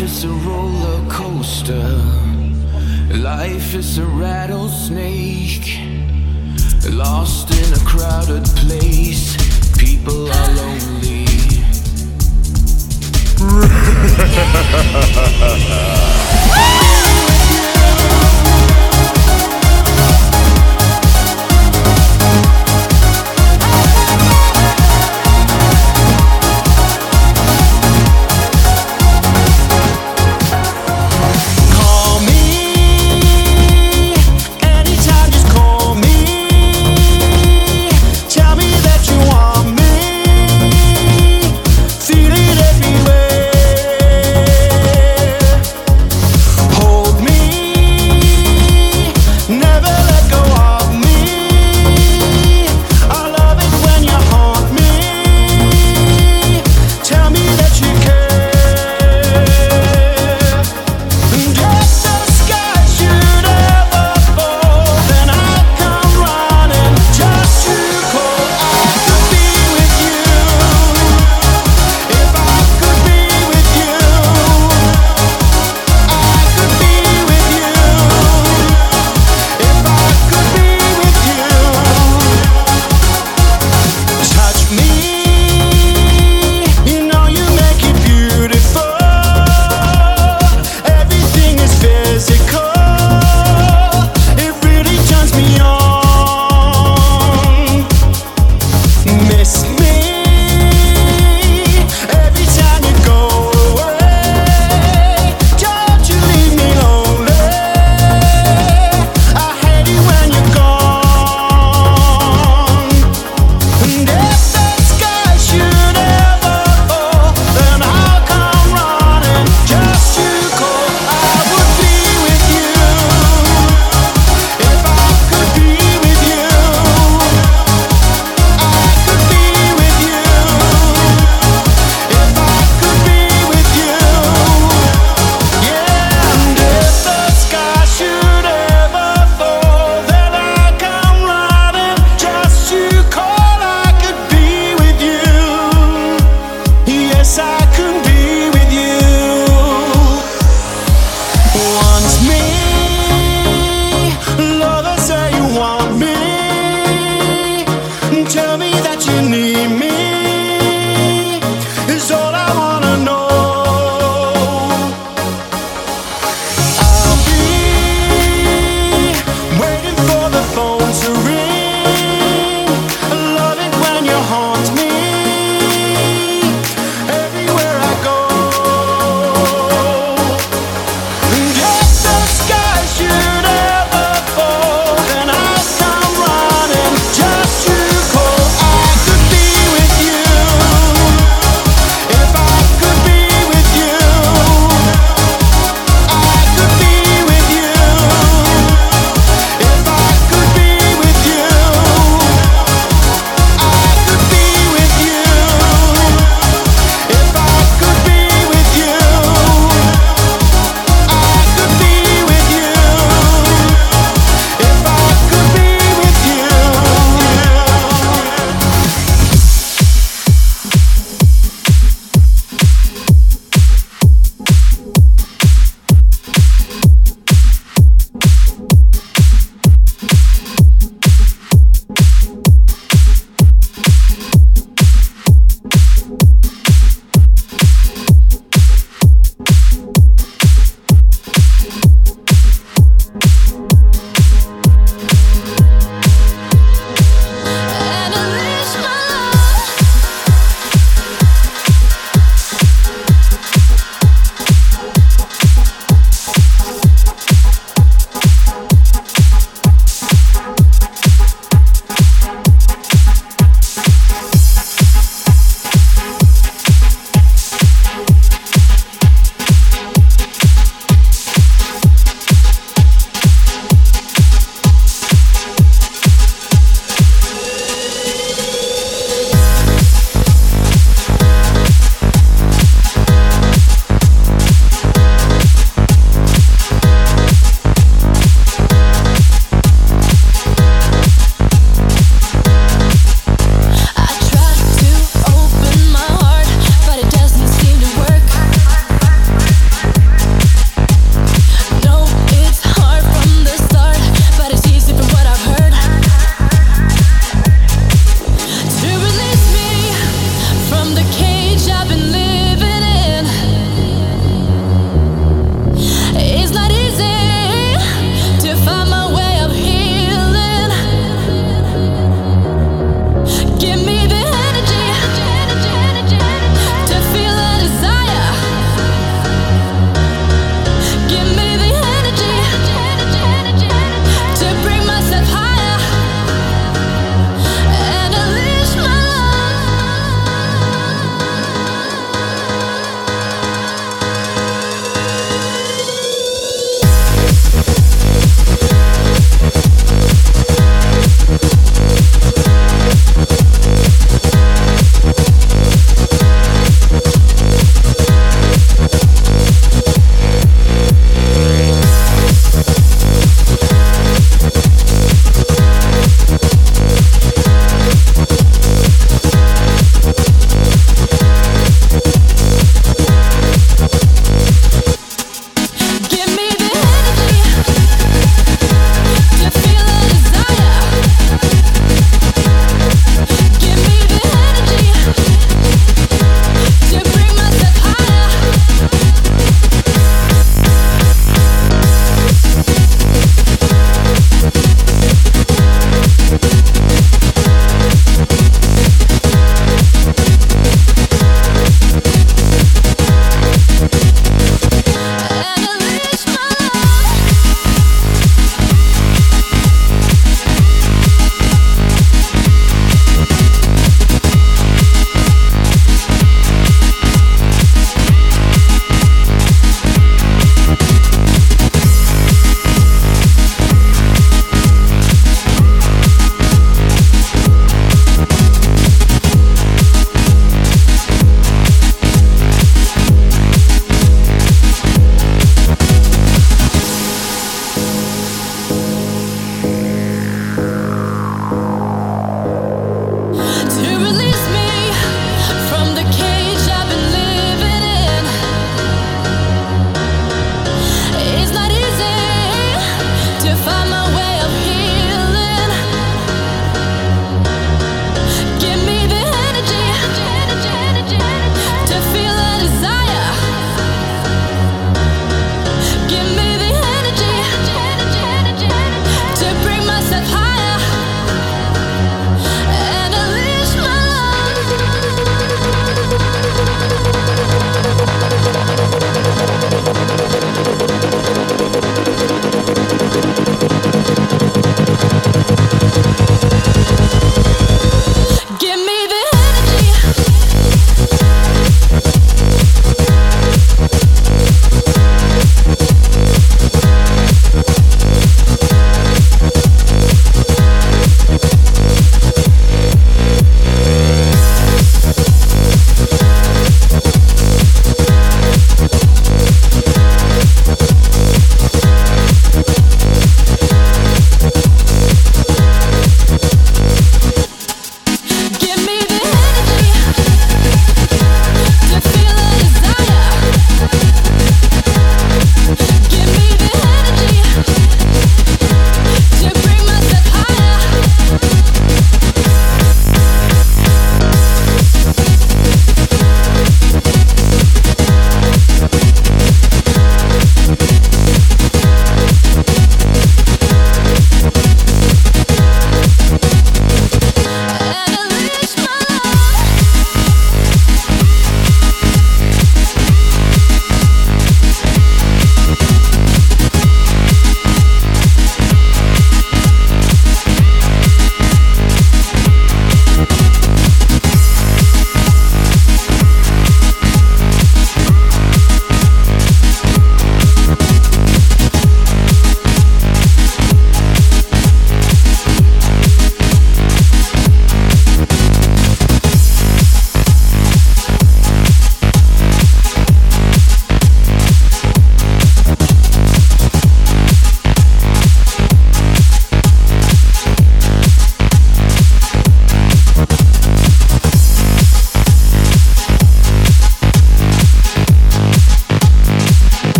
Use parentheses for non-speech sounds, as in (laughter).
Life is a roller coaster. Life is a rattlesnake. Lost in a crowded place. People are lonely. (laughs)